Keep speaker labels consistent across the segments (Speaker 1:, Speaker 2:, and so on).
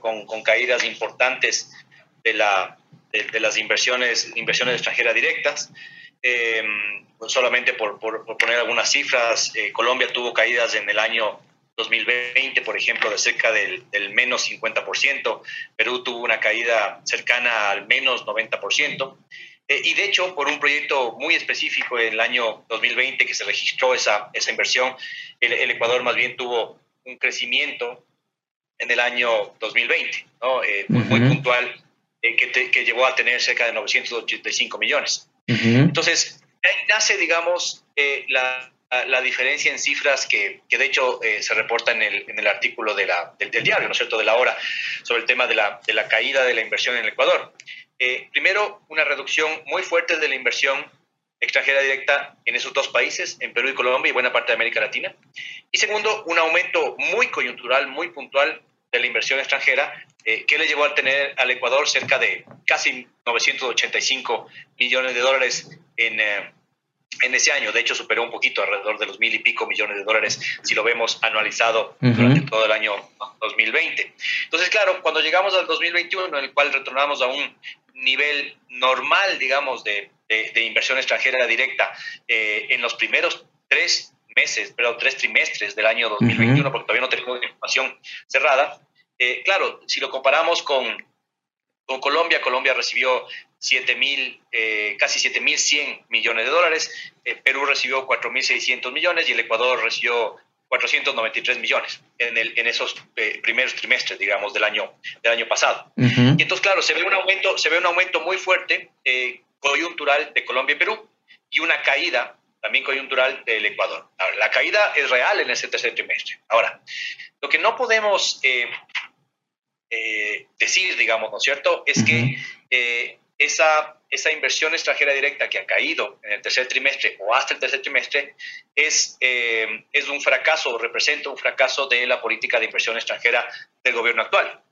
Speaker 1: Con, con caídas importantes de, la, de, las inversiones, inversiones extranjeras directas. Eh, solamente por, por, poner algunas cifras, eh, Colombia tuvo caídas en el año 2020, por ejemplo, de cerca del, del, menos 50%, Perú tuvo una caída cercana al menos 90%, eh, y de hecho, por un proyecto muy específico en el año 2020 que se registró esa, esa inversión, el, Ecuador más bien tuvo un crecimiento en el año 2020, ¿no? muy, puntual, que, que, llevó a tener cerca de 985 millones. Entonces, ahí nace, digamos, eh, la, la, diferencia en cifras que, que de hecho eh, se reporta en el, en el artículo de la, del, diario, ¿no es cierto?, de la hora, sobre el tema de la, de la caída de la inversión en el Ecuador. Eh, primero, una reducción muy fuerte de la inversión extranjera directa en esos dos países, en Perú y Colombia y buena parte de América Latina. Y segundo, un aumento muy coyuntural, muy puntual de la inversión extranjera, eh, que le llevó a tener al Ecuador cerca de casi 985 millones de dólares en, eh, en ese año. De hecho, superó un poquito, alrededor de los mil y pico millones de dólares, si lo vemos anualizado durante todo el año 2020. Entonces, claro, cuando llegamos al 2021, en el cual retornamos a un nivel normal, digamos, de, de, inversión extranjera directa eh, en los primeros tres meses, pero tres trimestres del año 2021, porque todavía no tenemos información cerrada. Eh, claro, si lo comparamos con, con Colombia, Colombia recibió 7 mil, eh, casi 7.100 millones de dólares, eh, Perú recibió 4.600 millones y el Ecuador recibió 493 millones en, el, en esos primeros trimestres, digamos, del año, del año pasado. Y entonces, claro, se ve un aumento, se ve un aumento muy fuerte coyuntural de Colombia y Perú y una caída también coyuntural del Ecuador. la caída es real en ese tercer trimestre. Ahora, lo que no podemos eh, eh, decir, digamos, ¿no es cierto?, es que eh, esa, esa inversión extranjera directa que ha caído en el tercer trimestre o hasta el tercer trimestre es, es un fracaso, representa un fracaso de la política de inversión extranjera del gobierno actual,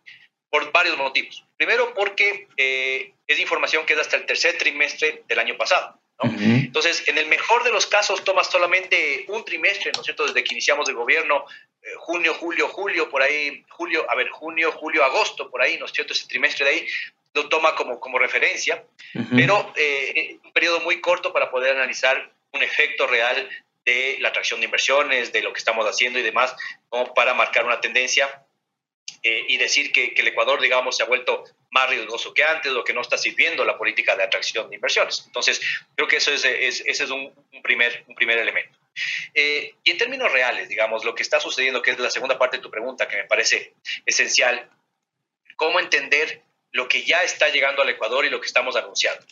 Speaker 1: por varios motivos. Primero, porque es información que es hasta el tercer trimestre del año pasado. Entonces, en el mejor de los casos toma solamente un trimestre, ¿no es cierto?, desde que iniciamos el gobierno, eh, junio, julio, julio, por ahí, julio, a ver, junio, julio, agosto, por ahí, ¿no es cierto?, ese trimestre de ahí lo toma como, como referencia, pero eh, un periodo muy corto para poder analizar un efecto real de la atracción de inversiones, de lo que estamos haciendo y demás, como para marcar una tendencia eh, y decir que, el Ecuador, digamos, se ha vuelto más riesgoso que antes o que no está sirviendo la política de atracción de inversiones. Entonces, creo que eso es, ese es un, primer, un primer elemento. Eh, y en términos reales, digamos, lo que está sucediendo, que es la segunda parte de tu pregunta, que me parece esencial, cómo entender lo que ya está llegando al Ecuador y lo que estamos anunciando.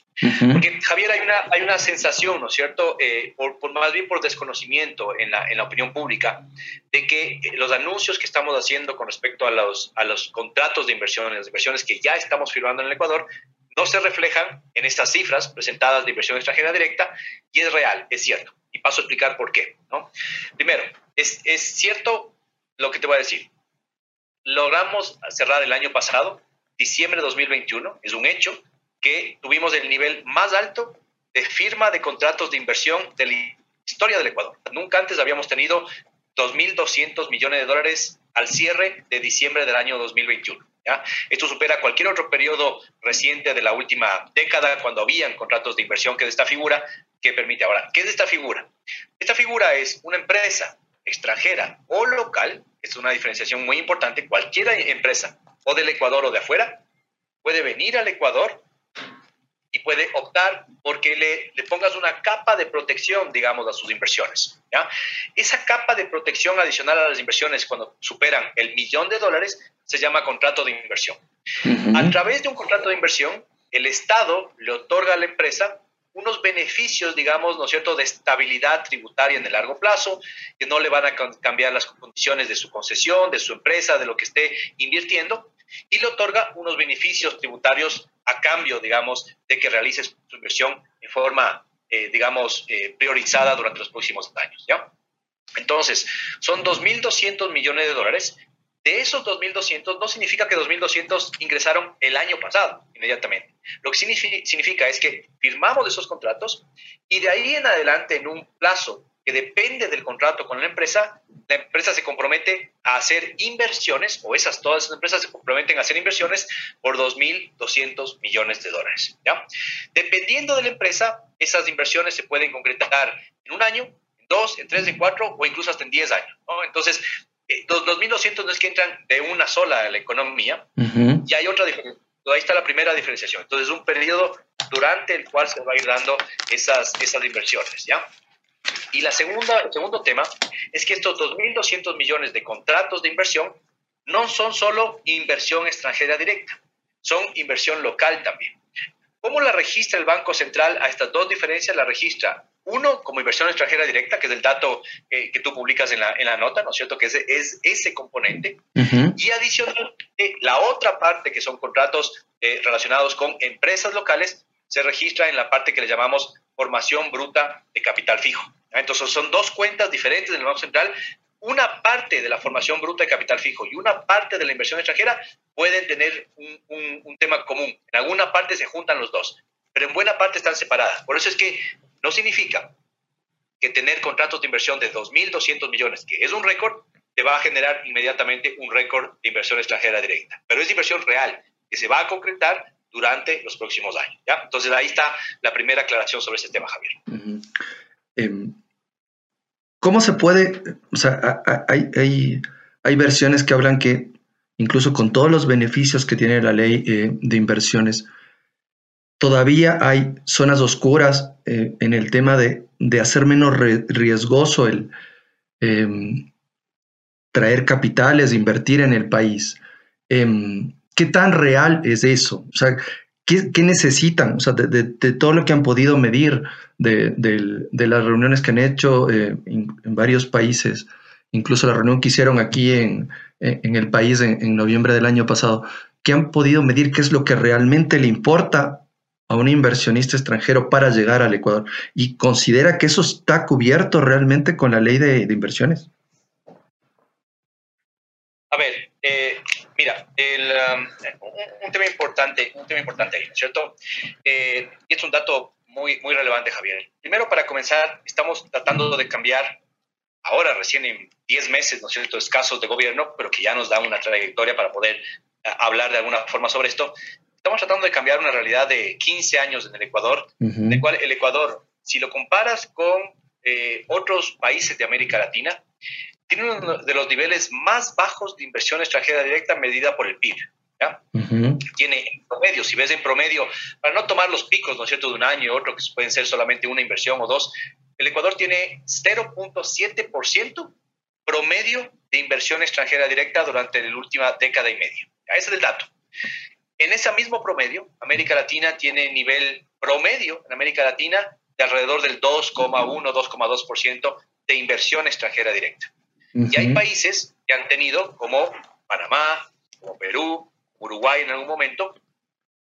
Speaker 1: Porque, Javier, hay una, hay una sensación, ¿no es cierto?, eh, por, más bien por desconocimiento en la, en la opinión pública, de que los anuncios que estamos haciendo con respecto a los, a los contratos de inversión, las inversiones que ya estamos firmando en el Ecuador, no se reflejan en estas cifras presentadas de inversión extranjera directa y es real, es cierto. Y paso a explicar por qué. Primero, es, es cierto lo que te voy a decir. Logramos cerrar el año pasado diciembre de 2021, es un hecho, que tuvimos el nivel más alto de firma de contratos de inversión de la historia del Ecuador. Nunca antes habíamos tenido 2.200 millones de dólares al cierre de diciembre del año 2021. ¿Ya? Esto supera cualquier otro periodo reciente de la última década cuando habían contratos de inversión, que es esta figura que permite. Ahora, ¿qué es esta figura? Esta figura es una empresa extranjera o local, es una diferenciación muy importante, cualquier empresa o del Ecuador o de afuera, puede venir al Ecuador y puede optar porque le, le, pongas una capa de protección, digamos, a sus inversiones. ¿ya? Esa capa de protección adicional a las inversiones, cuando superan el millón de dólares, se llama contrato de inversión. A través de un contrato de inversión, el Estado le otorga a la empresa unos beneficios, digamos, ¿no es cierto?, de estabilidad tributaria en el largo plazo, que no le van a cambiar las condiciones de su concesión, de su empresa, de lo que esté invirtiendo, y le otorga unos beneficios tributarios a cambio, digamos, de que realice su inversión en forma, eh, digamos, eh, priorizada durante los próximos años, ¿ya? Entonces, son 2.200 millones de dólares. De esos 2.200 no significa que 2.200 ingresaron el año pasado inmediatamente. Lo que significa, es que firmamos esos contratos y de ahí en adelante, en un plazo que depende del contrato con la empresa, la empresa se compromete a hacer inversiones, o esas todas esas empresas se comprometen a hacer inversiones por 2.200 millones de dólares. ¿ya? Dependiendo de la empresa, esas inversiones se pueden concretar en un año, en dos, en tres, en cuatro o incluso hasta en diez años. ¿no? Entonces, los 2.200 no es que entran de una sola a la economía, y hay otra diferencia. Ahí está la primera diferenciación. Entonces, es un periodo durante el cual se va a ir dando esas, esas inversiones, ¿ya? Y la segunda, el segundo tema es que estos 2.200 millones de contratos de inversión no son solo inversión extranjera directa, son inversión local también. ¿Cómo la registra el Banco Central a estas dos diferencias? La registra, uno, como inversión extranjera directa, que es el dato eh, que tú publicas en la, en la, nota, ¿no es cierto? Que es, es ese componente. Y adicional, la otra parte, que son contratos eh, relacionados con empresas locales, se registra en la parte que le llamamos formación bruta de capital fijo. Entonces son dos cuentas diferentes del Banco Central. Una parte de la formación bruta de capital fijo y una parte de la inversión extranjera pueden tener un, un, tema común. En alguna parte se juntan los dos, pero en buena parte están separadas. Por eso es que no significa que tener contratos de inversión de 2.200 millones, que es un récord, te va a generar inmediatamente un récord de inversión extranjera directa. Pero es inversión real, que se va a concretar durante los próximos años. ¿ya? Entonces ahí está la primera aclaración sobre ese tema, Javier.
Speaker 2: eh, ¿Cómo se puede, o sea, hay, hay, hay, versiones que hablan que incluso con todos los beneficios que tiene la ley eh, de inversiones, todavía hay zonas oscuras eh, en el tema de, de hacer menos riesgoso el eh, traer capitales, invertir en el país. Em, ¿Qué tan real es eso? O sea, ¿qué, necesitan? O sea, de, de, todo lo que han podido medir, de, de las reuniones que han hecho eh, en, en, varios países, incluso la reunión que hicieron aquí en, en el país en, en, noviembre del año pasado, ¿qué han podido medir qué es lo que realmente le importa a un inversionista extranjero para llegar al Ecuador? ¿Y considera que eso está cubierto realmente con la ley de, de inversiones?
Speaker 1: A ver, eh, mira, el, um, un, un, tema importante, un tema importante ahí, ¿cierto? Eh, es un dato muy, muy relevante, Javier. Primero, para comenzar, estamos tratando de cambiar, ahora recién en 10 meses, ¿no es cierto?, escasos de gobierno, pero que ya nos da una trayectoria para poder uh, hablar de alguna forma sobre esto. Estamos tratando de cambiar una realidad de 15 años en el Ecuador, uh -huh. en el cual el Ecuador, si lo comparas con eh, otros países de América Latina, tiene uno de los niveles más bajos de inversión extranjera directa medida por el PIB. Uh -huh. Tiene en promedio, si ves en promedio, para no tomar los picos, ¿no es cierto?, de un año y otro, que pueden ser solamente una inversión o dos, el Ecuador tiene 0.7% promedio de inversión extranjera directa durante la última década y media. Ese es el dato. En ese mismo promedio, América Latina tiene nivel promedio en América Latina de alrededor del 2,1, 2,2% de inversión extranjera directa. Uh -huh. Y hay países que han tenido, como Panamá, como Perú, Uruguay en algún momento,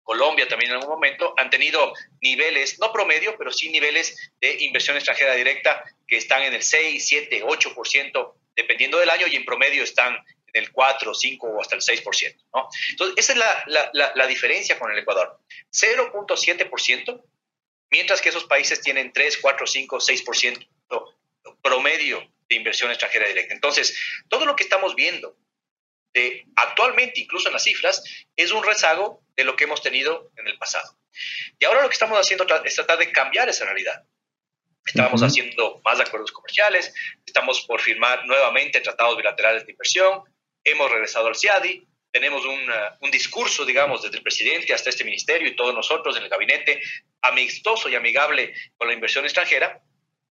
Speaker 1: Colombia también en algún momento, han tenido niveles, no promedio, pero sí niveles de inversión extranjera directa que están en el 6, 7, 8%, dependiendo del año, y en promedio están en el 4, 5 o hasta el 6%. ¿no? Entonces, esa es la, la, la, la diferencia con el Ecuador. 0.7%, mientras que esos países tienen 3, 4, 5, 6% promedio de inversión extranjera directa. Entonces, todo lo que estamos viendo de, actualmente, incluso en las cifras, es un rezago de lo que hemos tenido en el pasado. Y ahora lo que estamos haciendo es tratar de cambiar esa realidad. Estábamos uh -huh. haciendo más acuerdos comerciales, estamos por firmar nuevamente tratados bilaterales de inversión, hemos regresado al CIADI, tenemos un, uh, un, discurso, digamos, desde el presidente hasta este ministerio y todos nosotros en el gabinete, amistoso y amigable con la inversión extranjera,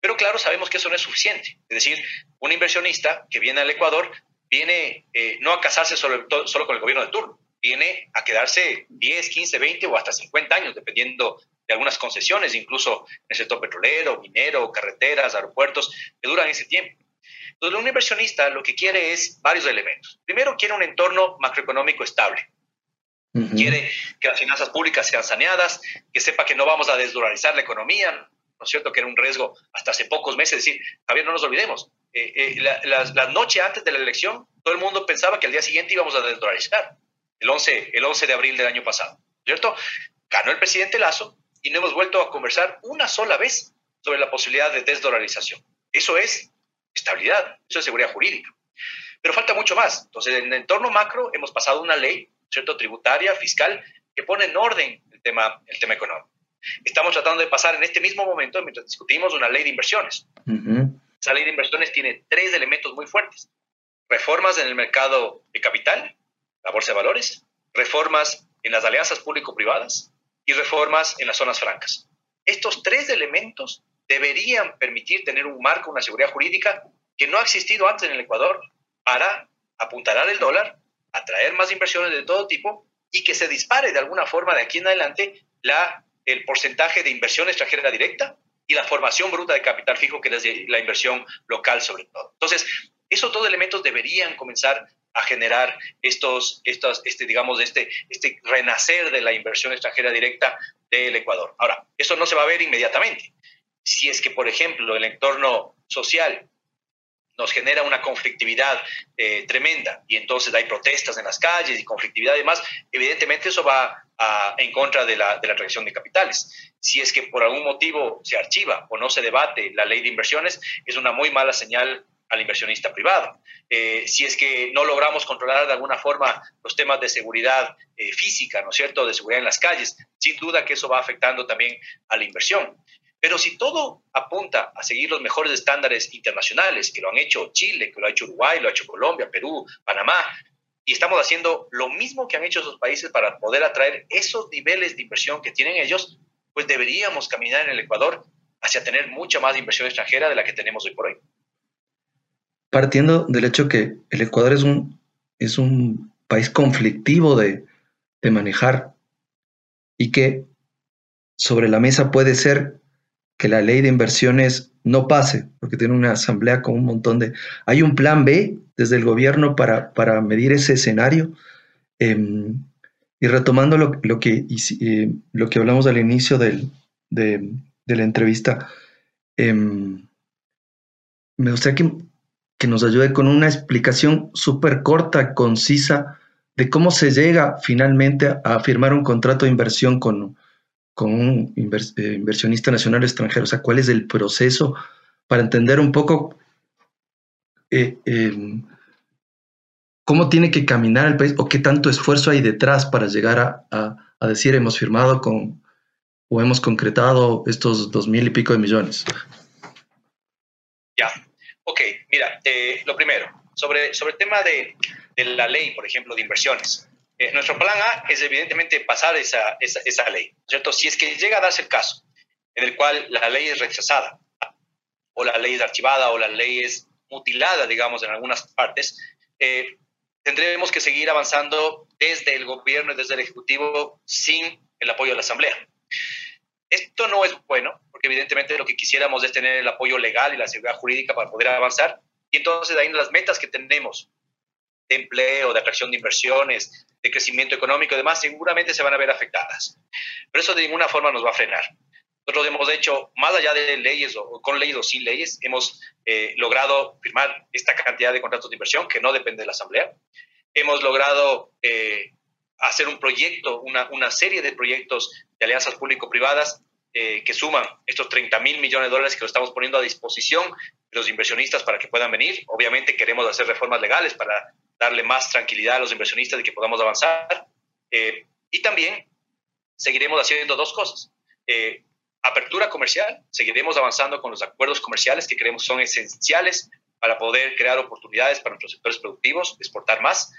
Speaker 1: pero claro, sabemos que eso no es suficiente. Es decir, un inversionista que viene al Ecuador viene eh, no a casarse solo, solo, con el gobierno de turno, viene a quedarse 10, 15, 20 o hasta 50 años, dependiendo de algunas concesiones, incluso en el sector petrolero, minero, carreteras, aeropuertos, que duran ese tiempo. Entonces, un inversionista lo que quiere es varios elementos. Primero, quiere un entorno macroeconómico estable. Uh -huh. Quiere que las finanzas públicas sean saneadas, que sepa que no vamos a desdolarizar la economía, ¿no es cierto? Que era un riesgo hasta hace pocos meses. Es decir, Javier, no nos olvidemos, eh, eh, la, la, la, noche antes de la elección, todo el mundo pensaba que al día siguiente íbamos a desdolarizar, el 11, el 11 de abril del año pasado, ¿cierto? Ganó el presidente Lazo y no hemos vuelto a conversar una sola vez sobre la posibilidad de desdolarización. Eso es estabilidad, eso es seguridad jurídica. Pero falta mucho más. Entonces, en el entorno macro hemos pasado una ley, ¿cierto? Tributaria, fiscal, que pone en orden el tema, el tema económico. Estamos tratando de pasar en este mismo momento, mientras discutimos, una ley de inversiones. Esa ley de inversiones tiene tres elementos muy fuertes. Reformas en el mercado de capital, la bolsa de valores, reformas en las alianzas público-privadas y reformas en las zonas francas. Estos tres elementos deberían permitir tener un marco, una seguridad jurídica que no ha existido antes en el Ecuador para apuntalar el dólar, atraer más inversiones de todo tipo y que se dispare de alguna forma de aquí en adelante la, el porcentaje de inversión extranjera directa y la formación bruta de capital fijo, que es la inversión local sobre todo. Entonces, esos dos elementos deberían comenzar a generar estos, estos este, digamos, este, este renacer de la inversión extranjera directa del Ecuador. Ahora, eso no se va a ver inmediatamente. Si es que, por ejemplo, el entorno social nos genera una conflictividad eh, tremenda y entonces hay protestas en las calles y conflictividad y demás, evidentemente eso va en contra de la, de la atracción de capitales. Si es que por algún motivo se archiva o no se debate la ley de inversiones, es una muy mala señal al inversionista privado. Eh, si es que no logramos controlar de alguna forma los temas de seguridad eh, física, ¿no es cierto?, de seguridad en las calles, sin duda que eso va afectando también a la inversión. Pero si todo apunta a seguir los mejores estándares internacionales, que lo han hecho Chile, que lo ha hecho Uruguay, lo ha hecho Colombia, Perú, Panamá, y estamos haciendo lo mismo que han hecho esos países para poder atraer esos niveles de inversión que tienen ellos, pues deberíamos caminar en el Ecuador hacia tener mucha más inversión extranjera de la que tenemos hoy por hoy.
Speaker 2: Partiendo del hecho que el Ecuador es un, es un país conflictivo de, de manejar y que sobre la mesa puede ser que la ley de inversiones no pase, porque tiene una asamblea con un montón de... Hay un plan B desde el gobierno para, para medir ese escenario. Em, y retomando lo, lo que, eh, lo que hablamos al inicio del, de, la entrevista, em, me gustaría que, que, nos ayude con una explicación súper corta, concisa, de cómo se llega finalmente a firmar un contrato de inversión con, con un eh, inversionista nacional extranjero? O sea, ¿cuál es el proceso para entender un poco eh, em, cómo tiene que caminar el país o qué tanto esfuerzo hay detrás para llegar a, decir hemos firmado con o hemos concretado estos dos mil y pico de millones?
Speaker 1: Ya, ok, mira, eh, lo primero, sobre, sobre el tema de, de la ley, por ejemplo, de inversiones. Eh, nuestro plan A es evidentemente pasar esa, esa, ley, ¿cierto? Si es que llega a darse el caso en el cual la ley es rechazada, o la ley es archivada, o la ley es mutilada, digamos, en algunas partes, eh, tendremos que seguir avanzando desde el gobierno y desde el Ejecutivo sin el apoyo de la Asamblea. Esto no es bueno, porque evidentemente lo que quisiéramos es tener el apoyo legal y la seguridad jurídica para poder avanzar, y entonces ahí las metas que tenemos de empleo, de atracción de inversiones, de crecimiento económico y demás, seguramente se van a ver afectadas. Pero eso de ninguna forma nos va a frenar. Nosotros hemos hecho, más allá de leyes o con leyes o sin leyes, hemos eh, logrado firmar esta cantidad de contratos de inversión que no depende de la Asamblea. Hemos logrado eh, hacer un proyecto, una, una, serie de proyectos de alianzas público-privadas eh, que suman estos 30 mil millones de dólares que lo estamos poniendo a disposición de los inversionistas para que puedan venir. Obviamente queremos hacer reformas legales para darle más tranquilidad a los inversionistas de que podamos avanzar. Eh, y también seguiremos haciendo dos cosas. Eh, apertura comercial, seguiremos avanzando con los acuerdos comerciales que creemos son esenciales para poder crear oportunidades para nuestros sectores productivos, exportar más.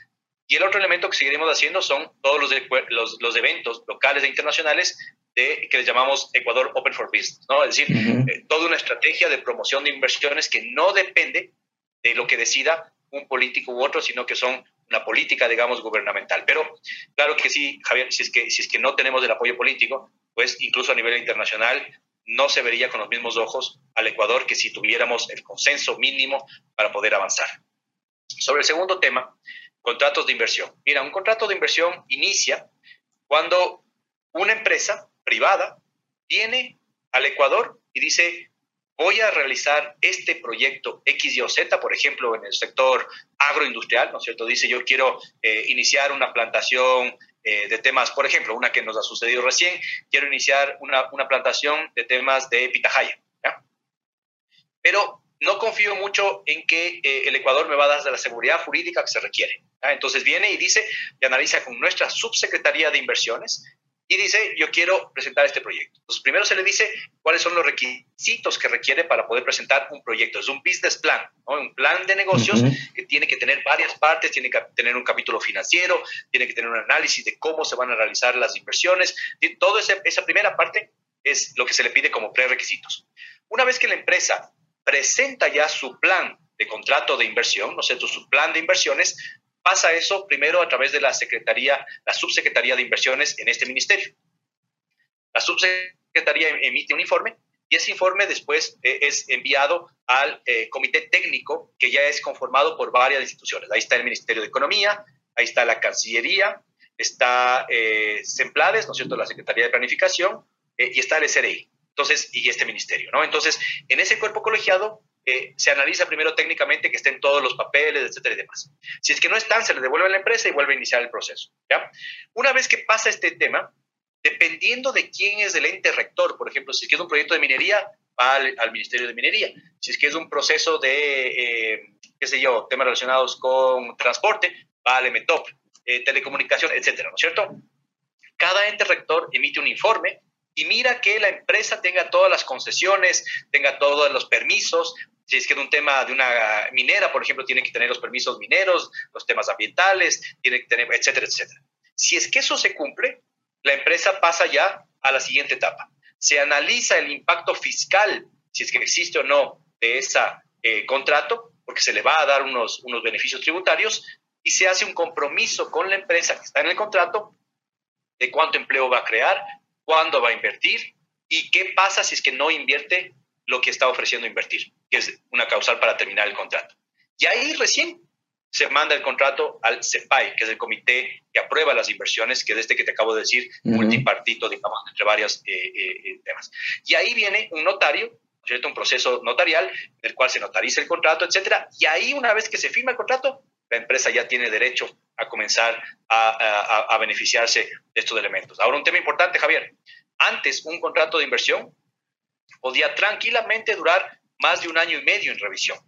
Speaker 1: Y el otro elemento que seguiremos haciendo son todos los, los, los eventos locales e internacionales de, que les llamamos Ecuador Open for Business, ¿no? Es decir, eh, toda una estrategia de promoción de inversiones que no depende de lo que decida un político u otro, sino que son una política, digamos, gubernamental. Pero claro que sí, Javier, si es que, si es que no tenemos el apoyo político, pues incluso a nivel internacional no se vería con los mismos ojos al Ecuador que si tuviéramos el consenso mínimo para poder avanzar. Sobre el segundo tema, contratos de inversión. Mira, un contrato de inversión inicia cuando una empresa privada viene al Ecuador y dice, voy a realizar este proyecto X, Y o Z, por ejemplo, en el sector agroindustrial, ¿no es cierto? Dice, yo quiero eh, iniciar una plantación eh, de temas, por ejemplo, una que nos ha sucedido recién, quiero iniciar una, una plantación de temas de pitahaya, ¿ya? Pero no confío mucho en que eh, el Ecuador me va a dar la seguridad jurídica que se requiere. Entonces viene y dice, y analiza con nuestra subsecretaría de inversiones y dice, yo quiero presentar este proyecto. Entonces, primero se le dice cuáles son los requisitos que requiere para poder presentar un proyecto. Es un business plan, un plan de negocios que tiene que tener varias partes, tiene que tener un capítulo financiero, tiene que tener un análisis de cómo se van a realizar las inversiones. Toda esa primera parte es lo que se le pide como prerequisitos. Una vez que la empresa presenta ya su plan de contrato de inversión, ¿no es cierto? Su plan de inversiones, pasa eso primero a través de la Secretaría, la Subsecretaría de Inversiones en este ministerio. La Subsecretaría em, emite un informe y ese informe después eh, es enviado al eh, comité técnico que ya es conformado por varias instituciones. Ahí está el Ministerio de Economía, ahí está la Cancillería, está eh, Semplades, ¿no es cierto?, la Secretaría de Planificación eh, y está el SRI. Entonces, y este ministerio, ¿no? Entonces, en ese cuerpo colegiado se analiza primero técnicamente que estén todos los papeles, etcétera y demás. Si es que no están, se le devuelve a la empresa y vuelve a iniciar el proceso. Una vez que pasa este tema, dependiendo de quién es el ente rector, por ejemplo, si es que es un proyecto de minería, va al, Ministerio de Minería. Si es que es un proceso de, eh, qué sé yo, temas relacionados con transporte, va al METOP, eh, telecomunicación, etcétera, ¿no es cierto? Cada ente rector emite un informe y mira que la empresa tenga todas las concesiones, tenga todos los permisos. Si es que es un tema de una minera, por ejemplo, tiene que tener los permisos mineros, los temas ambientales, tiene que tener, etcétera, etcétera. Si es que eso se cumple, la empresa pasa ya a la siguiente etapa. Se analiza el impacto fiscal, si es que existe o no, de ese eh, contrato, porque se le va a dar unos, unos beneficios tributarios, y se hace un compromiso con la empresa que está en el contrato de cuánto empleo va a crear, cuándo va a invertir y qué pasa si es que no invierte lo que está ofreciendo invertir, que es una causal para terminar el contrato. Y ahí recién se manda el contrato al CEPAI, que es el comité que aprueba las inversiones, que es este que te acabo de decir, multipartito, digamos, entre varios eh, eh, eh, temas. Y ahí viene un notario, ¿cierto? un proceso notarial, en el cual se notariza el contrato, etcétera. Y ahí, una vez que se firma el contrato, la empresa ya tiene derecho a comenzar a, beneficiarse de estos elementos. Ahora, un tema importante, Javier. Antes, un contrato de inversión podía tranquilamente durar más de un año y medio en revisión.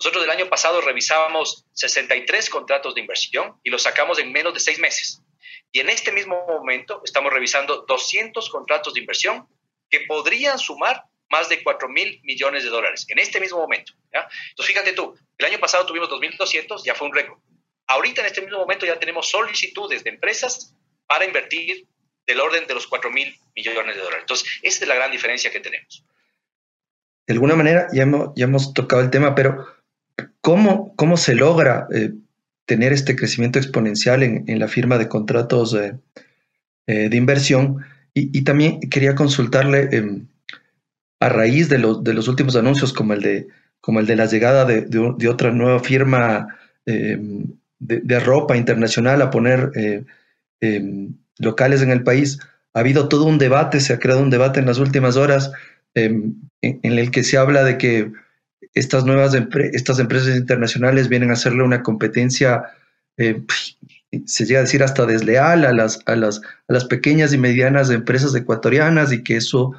Speaker 1: Nosotros el año pasado revisábamos 63 contratos de inversión y los sacamos en menos de seis meses. Y en este mismo momento estamos revisando 200 contratos de inversión que podrían sumar más de 4 mil millones de dólares en este mismo momento. Entonces, fíjate tú, el año pasado tuvimos 2.200, ya fue un récord. Ahorita en este mismo momento ya tenemos solicitudes de empresas para invertir del orden de los 4 mil millones de dólares. Entonces, esa es la gran diferencia que tenemos.
Speaker 2: De alguna manera, ya hemos, ya hemos tocado el tema, pero ¿cómo, cómo se logra eh, tener este crecimiento exponencial en, en la firma de contratos eh, de inversión? Y, también quería consultarle, em, a raíz de los, de los últimos anuncios, como el de, como el de la llegada de, de, otra nueva firma eh, de, ropa internacional a poner eh, em, locales en el país, ha habido todo un debate, se ha creado un debate en las últimas horas em, en, el que se habla de que estas nuevas estas empresas internacionales vienen a hacerle una competencia, eh, se llega a decir hasta desleal a las, a, las, a las pequeñas y medianas empresas ecuatorianas y que eso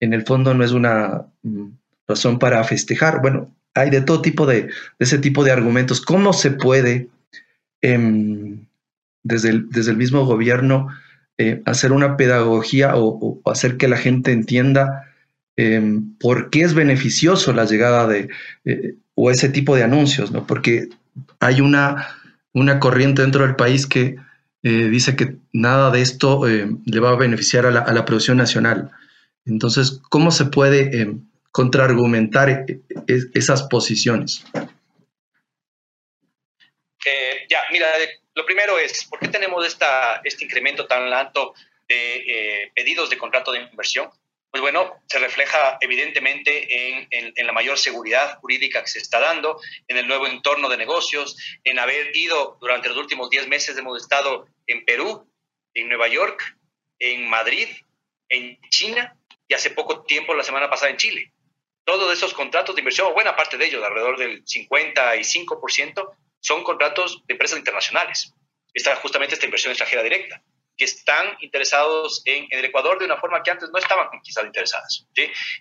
Speaker 2: en el fondo no es una mm, razón para festejar. Bueno, hay de todo tipo de, ese tipo de argumentos. ¿Cómo se puede, em, desde, el, desde, el, mismo gobierno, eh, hacer una pedagogía o, hacer que la gente entienda em, por qué es beneficioso la llegada de, eh, o ese tipo de anuncios? ¿no? Porque hay una, una corriente dentro del país que eh, dice que nada de esto le va a beneficiar a la, a la producción nacional. Entonces, ¿cómo se puede eh, contraargumentar e, esas posiciones?
Speaker 1: Eh, ya, mira, lo primero es, ¿por qué tenemos esta, este incremento tan alto de eh, pedidos de contrato de inversión? Pues bueno, se refleja evidentemente en, la mayor seguridad jurídica que se está dando, en el nuevo entorno de negocios, en haber ido durante los últimos 10 meses, hemos estado en Perú, en Nueva York, en Madrid, en China y hace poco tiempo, la semana pasada en Chile. Todos esos contratos de inversión, buena parte de ellos, alrededor del 55%, son contratos de empresas internacionales. Está justamente esta inversión extranjera directa. Que están interesados en, el Ecuador de una forma que antes no estaban quizás interesadas.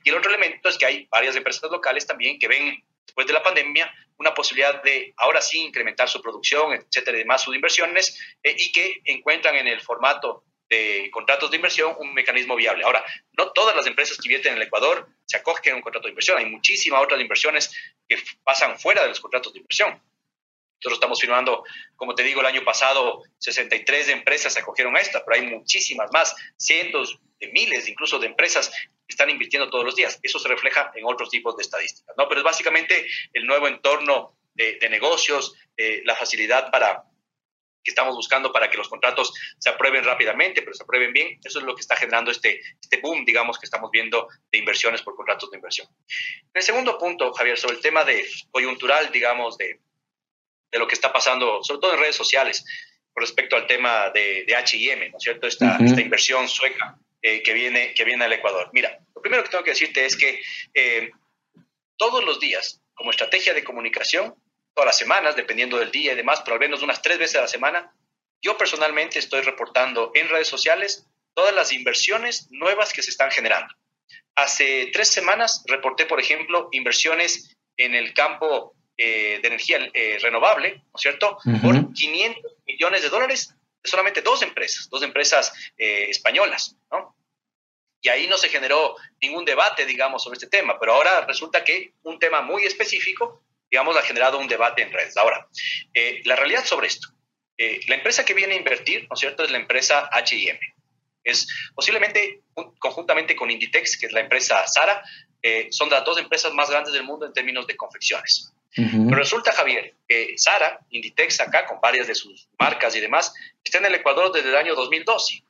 Speaker 1: Y el otro elemento es que hay varias empresas locales también que ven después de la pandemia una posibilidad de ahora sí incrementar su producción, etcétera, y demás, sus inversiones, eh, y que encuentran en el formato de contratos de inversión un mecanismo viable. Ahora, no todas las empresas que invierten en el Ecuador se acogen a un contrato de inversión. Hay muchísimas otras inversiones que pasan fuera de los contratos de inversión. Nosotros estamos firmando, como te digo, el año pasado 63 empresas se acogieron a esta, pero hay muchísimas más, cientos de miles incluso de empresas están invirtiendo todos los días. Eso se refleja en otros tipos de estadísticas, ¿no? Pero es básicamente el nuevo entorno de, negocios, eh, la facilidad para que estamos buscando para que los contratos se aprueben rápidamente, pero se aprueben bien. Eso es lo que está generando este, este boom, digamos, que estamos viendo de inversiones por contratos de inversión. El segundo punto, Javier, sobre el tema de coyuntural, digamos, de, de lo que está pasando, sobre todo en redes sociales, con respecto al tema de, de H&M, ¿no es cierto? Esta, esta inversión sueca eh, que, viene, que viene al Ecuador. Mira, lo primero que tengo que decirte es que eh, todos los días, como estrategia de comunicación, todas las semanas, dependiendo del día y demás, pero al menos unas tres veces a la semana, yo personalmente estoy reportando en redes sociales todas las inversiones nuevas que se están generando. Hace tres semanas reporté, por ejemplo, inversiones en el campo eh, de energía eh, renovable, ¿no es cierto?, por 500 millones de dólares de solamente dos empresas, dos empresas eh, españolas, ¿no? Y ahí no se generó ningún debate, digamos, sobre este tema, pero ahora resulta que un tema muy específico digamos, ha generado un debate en redes. Ahora, la realidad sobre esto, la empresa que viene a invertir, ¿no es cierto?, es la empresa H&M. Es posiblemente conjuntamente con Inditex, que es la empresa Sara, eh, son las dos empresas más grandes del mundo en términos de confecciones. Pero resulta, Javier, que Sara, Inditex acá, con varias de sus marcas y demás, está en el Ecuador desde el año 2012.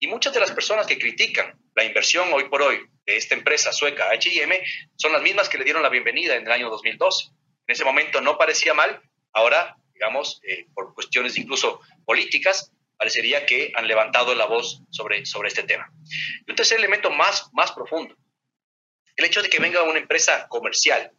Speaker 1: Y muchas de las personas que critican la inversión hoy por hoy de esta empresa sueca H&M son las mismas que le dieron la bienvenida en el año 2012 en ese momento no parecía mal, ahora, digamos, eh, por cuestiones incluso políticas, parecería que han levantado la voz sobre, sobre este tema. Y un tercer elemento más, más profundo, el hecho de que venga una empresa comercial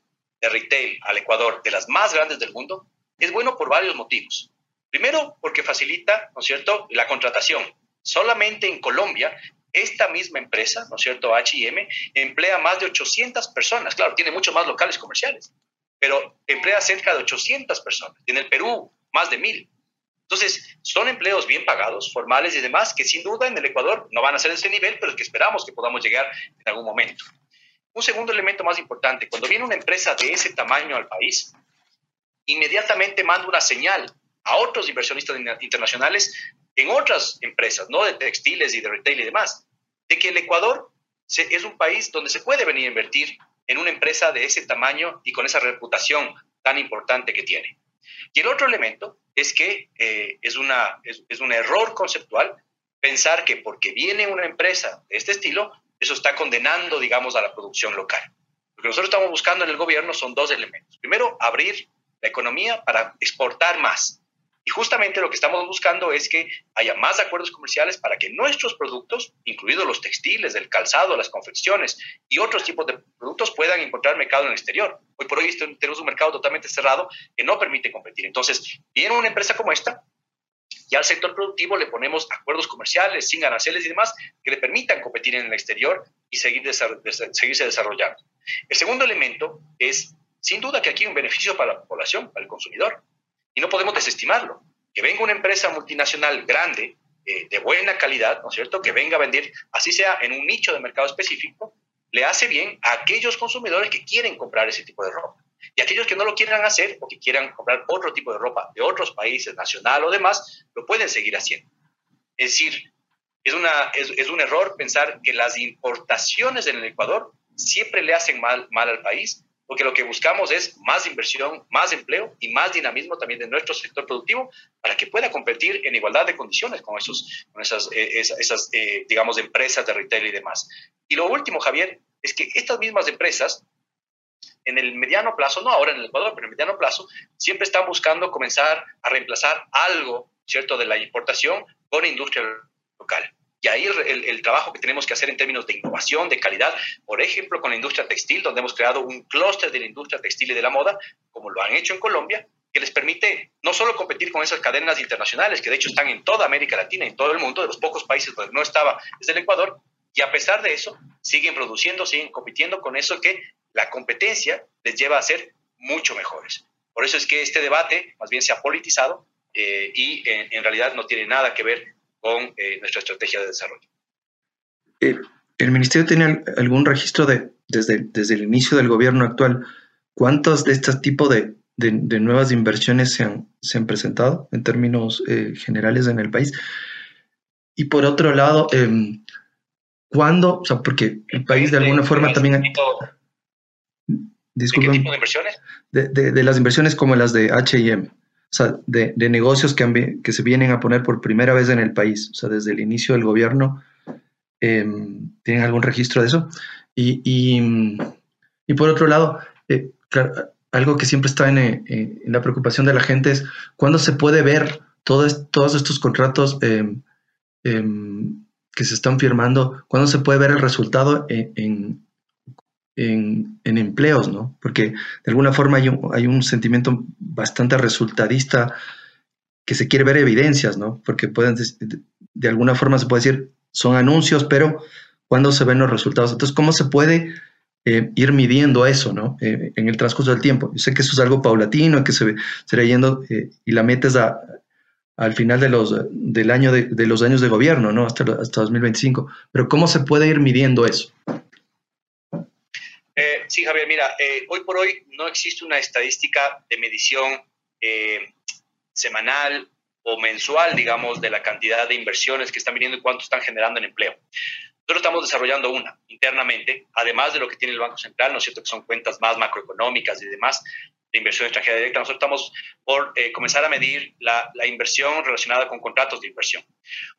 Speaker 1: de retail al Ecuador, de las más grandes del mundo, es bueno por varios motivos. Primero, porque facilita, ¿no es cierto?, la contratación. Solamente en Colombia, esta misma empresa, ¿no es cierto?, H&M, emplea más de 800 personas. Claro, tiene muchos más locales comerciales, pero emplea cerca de 800 personas. En el Perú, más de mil. Entonces, son empleos bien pagados, formales y demás, que sin duda en el Ecuador no van a ser ese nivel, pero que esperamos que podamos llegar en algún momento. Un segundo elemento más importante, cuando viene una empresa de ese tamaño al país, inmediatamente manda una señal a otros inversionistas internacionales en otras empresas, no de textiles y de retail y demás, de que el Ecuador es un país donde se puede venir a invertir en una empresa de ese tamaño y con esa reputación tan importante que tiene. Y el otro elemento es que eh, es, una, es, un error conceptual pensar que porque viene una empresa de este estilo, eso está condenando, digamos, a la producción local. Lo que nosotros estamos buscando en el gobierno son dos elementos. Primero, abrir la economía para exportar más. Y justamente lo que estamos buscando es que haya más acuerdos comerciales para que nuestros productos, incluidos los textiles, el calzado, las confecciones y otros tipos de productos, puedan encontrar mercado en el exterior. Hoy por hoy tenemos un mercado totalmente cerrado que no permite competir. Entonces, viene una empresa como esta, y al sector productivo le ponemos acuerdos comerciales, sin aranceles y demás, que le permitan competir en el exterior y seguir seguirse desarrollando. El segundo elemento es, sin duda, que aquí hay un beneficio para la población, para el consumidor y no podemos desestimarlo. Que venga una empresa multinacional grande, eh, de buena calidad, ¿no es cierto?, que venga a vender, así sea en un nicho de mercado específico, le hace bien a aquellos consumidores que quieren comprar ese tipo de ropa. Y aquellos que no lo quieran hacer o que quieran comprar otro tipo de ropa de otros países, nacional o demás, lo pueden seguir haciendo. Es decir, es, una, es, es un error pensar que las importaciones en el Ecuador siempre le hacen mal, mal al país porque lo que buscamos es más inversión, más empleo y más dinamismo también de nuestro sector productivo para que pueda competir en igualdad de condiciones con, esos, con esas, eh, eh, digamos, empresas de retail y demás. Y lo último, Javier, es que estas mismas empresas, en el mediano plazo, no ahora en el Ecuador, pero en el mediano plazo, siempre están buscando comenzar a reemplazar algo, ¿cierto?, de la importación con industria local. Y ahí el, el, trabajo que tenemos que hacer en términos de innovación, de calidad, por ejemplo, con la industria textil, donde hemos creado un clúster de la industria textil y de la moda, como lo han hecho en Colombia, que les permite no solo competir con esas cadenas internacionales, que de hecho están en toda América Latina, en todo el mundo, de los pocos países donde no estaba es el Ecuador, y a pesar de eso, siguen produciendo, siguen compitiendo con eso que la competencia les lleva a ser mucho mejores. Por eso es que este debate más bien se ha politizado eh, y en, realidad no tiene nada que ver con eh, nuestra estrategia de desarrollo.
Speaker 2: Eh, ¿El Ministerio tiene algún registro de, desde, desde el inicio del gobierno actual, cuántos de este tipo de, de, nuevas inversiones se han, se han, presentado en términos generales en el país? Y por otro lado, em, ¿cuándo? O sea, porque el país de alguna forma también...
Speaker 1: ¿De qué tipo de inversiones?
Speaker 2: De, las inversiones como las de HM, o sea, de, negocios que, que, se vienen a poner por primera vez en el país, o sea, desde el inicio del gobierno, em, ¿tienen algún registro de eso? Y, y, por otro lado, eh, algo que siempre está en, en, la preocupación de la gente es cuándo se puede ver todos estos contratos em, em, que se están firmando, cuándo se puede ver el resultado en, en, empleos, ¿no? Porque de alguna forma hay un, hay un, sentimiento bastante resultadista que se quiere ver evidencias, ¿no? Porque pueden, de alguna forma se puede decir, son anuncios, pero ¿cuándo se ven los resultados? Entonces, ¿cómo se puede eh, ir midiendo eso, ¿no? Eh, en el transcurso del tiempo. Yo sé que eso es algo paulatino, que se, se yendo eh, y la metes a, al final de los, del año de, de, los años de gobierno, ¿no? Hasta, hasta 2025. Pero ¿cómo se puede ir midiendo eso?
Speaker 1: Eh, sí, Javier, mira, eh, hoy por hoy no existe una estadística de medición eh, semanal o mensual, digamos, de la cantidad de inversiones que están viniendo y cuánto están generando en empleo. Nosotros estamos desarrollando una internamente, además de lo que tiene el Banco Central, ¿no es cierto? Que son cuentas más macroeconómicas y demás de inversión extranjera directa. Nosotros estamos por comenzar a medir la, inversión relacionada con contratos de inversión,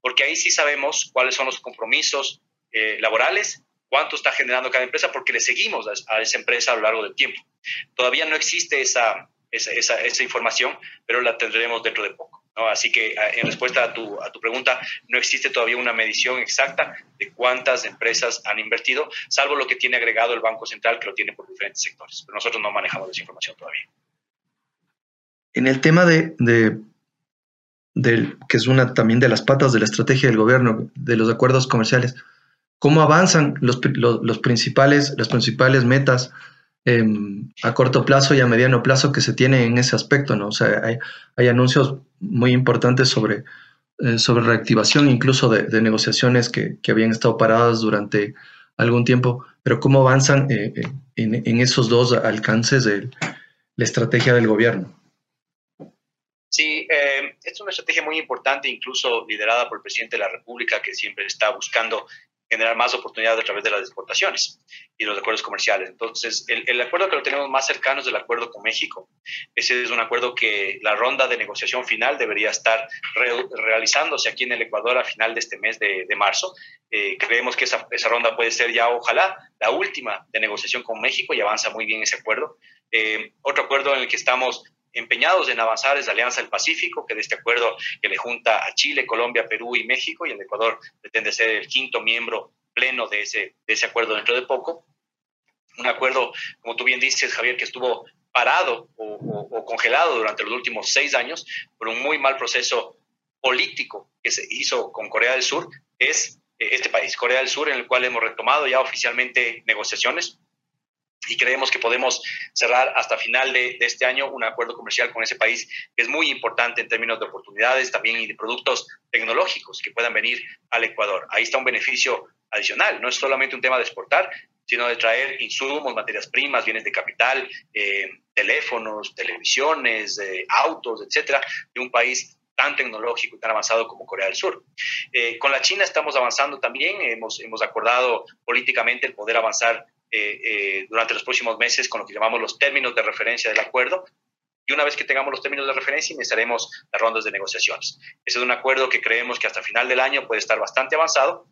Speaker 1: porque ahí sí sabemos cuáles son los compromisos laborales cuánto está generando cada empresa porque le seguimos a, esa empresa a lo largo del tiempo. Todavía no existe esa, esa, esa, información, pero la tendremos dentro de poco. ¿no? Así que en respuesta a tu, a tu pregunta, no existe todavía una medición exacta de cuántas empresas han invertido, salvo lo que tiene agregado el Banco Central, que lo tiene por diferentes sectores. Pero nosotros no manejamos esa información todavía.
Speaker 2: En el tema de, de, que es una también de las patas de la estrategia del gobierno, de los acuerdos comerciales, cómo avanzan los, los, principales, las principales metas em, a corto plazo y a mediano plazo que se tienen en ese aspecto, ¿no? O sea, hay, hay anuncios muy importantes sobre, eh, sobre reactivación incluso de, negociaciones que, que, habían estado paradas durante algún tiempo, pero cómo avanzan eh, eh, en, en, esos dos alcances de la estrategia del gobierno.
Speaker 1: Sí, es una estrategia muy importante, incluso liderada por el presidente de la República, que siempre está buscando generar más oportunidades a través de las exportaciones y los acuerdos comerciales. Entonces, el, acuerdo que lo tenemos más cercano es el acuerdo con México. Ese es un acuerdo que la ronda de negociación final debería estar realizándose aquí en el Ecuador a final de este mes de, marzo. Eh, creemos que esa, esa, ronda puede ser ya, ojalá, la última de negociación con México y avanza muy bien ese acuerdo. Eh, otro acuerdo en el que estamos empeñados en avanzar es la Alianza del Pacífico, que de este acuerdo que le junta a Chile, Colombia, Perú y México, y el Ecuador pretende ser el quinto miembro pleno de ese, de ese acuerdo dentro de poco. Un acuerdo, como tú bien dices, Javier, que estuvo parado o, congelado durante los últimos seis años por un muy mal proceso político que se hizo con Corea del Sur, es eh, este país, Corea del Sur, en el cual hemos retomado ya oficialmente negociaciones y creemos que podemos cerrar hasta final de, este año un acuerdo comercial con ese país que es muy importante en términos de oportunidades también y de productos tecnológicos que puedan venir al Ecuador. Ahí está un beneficio adicional, no es solamente un tema de exportar, sino de traer insumos, materias primas, bienes de capital, eh, teléfonos, televisiones, eh, autos, etcétera, de un país tan tecnológico y tan avanzado como Corea del Sur. Eh, con la China estamos avanzando también, hemos, hemos acordado políticamente el poder avanzar eh, eh, durante los próximos meses con lo que llamamos los términos de referencia del acuerdo. Y una vez que tengamos los términos de referencia, iniciaremos las rondas de negociaciones. Ese es un acuerdo que creemos que hasta final del año puede estar bastante avanzado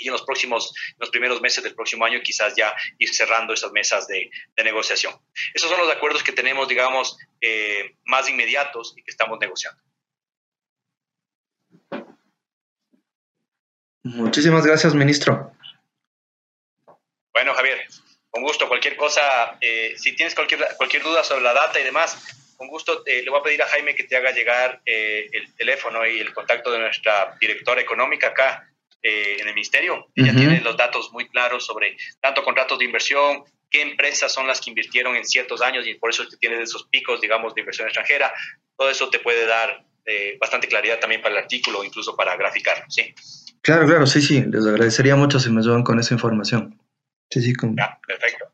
Speaker 1: y en los próximos, los primeros meses del próximo año quizás ya ir cerrando esas mesas de, negociación. Esos son los acuerdos que tenemos, digamos, eh, más inmediatos y que estamos negociando.
Speaker 2: Muchísimas gracias, ministro.
Speaker 1: Bueno, Javier, con gusto. Cualquier cosa, eh, si tienes cualquier, cualquier duda sobre la data y demás, con gusto le voy a pedir a Jaime que te haga llegar el teléfono y el contacto de nuestra directora económica acá en el ministerio. Ella tiene los datos muy claros sobre tanto contratos de inversión, qué empresas son las que invirtieron en ciertos años y por eso es que tienes esos picos, digamos, de inversión extranjera. Todo eso te puede dar eh, bastante claridad también para el artículo, incluso para graficar, ¿sí?
Speaker 2: Claro, claro, sí, sí. Les agradecería mucho si me ayudan con esa información. Sí, sí. Con...
Speaker 1: Ya, perfecto.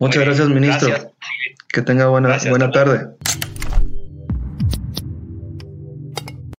Speaker 2: Muchas gracias, ministro. Que tenga buena, buena tarde.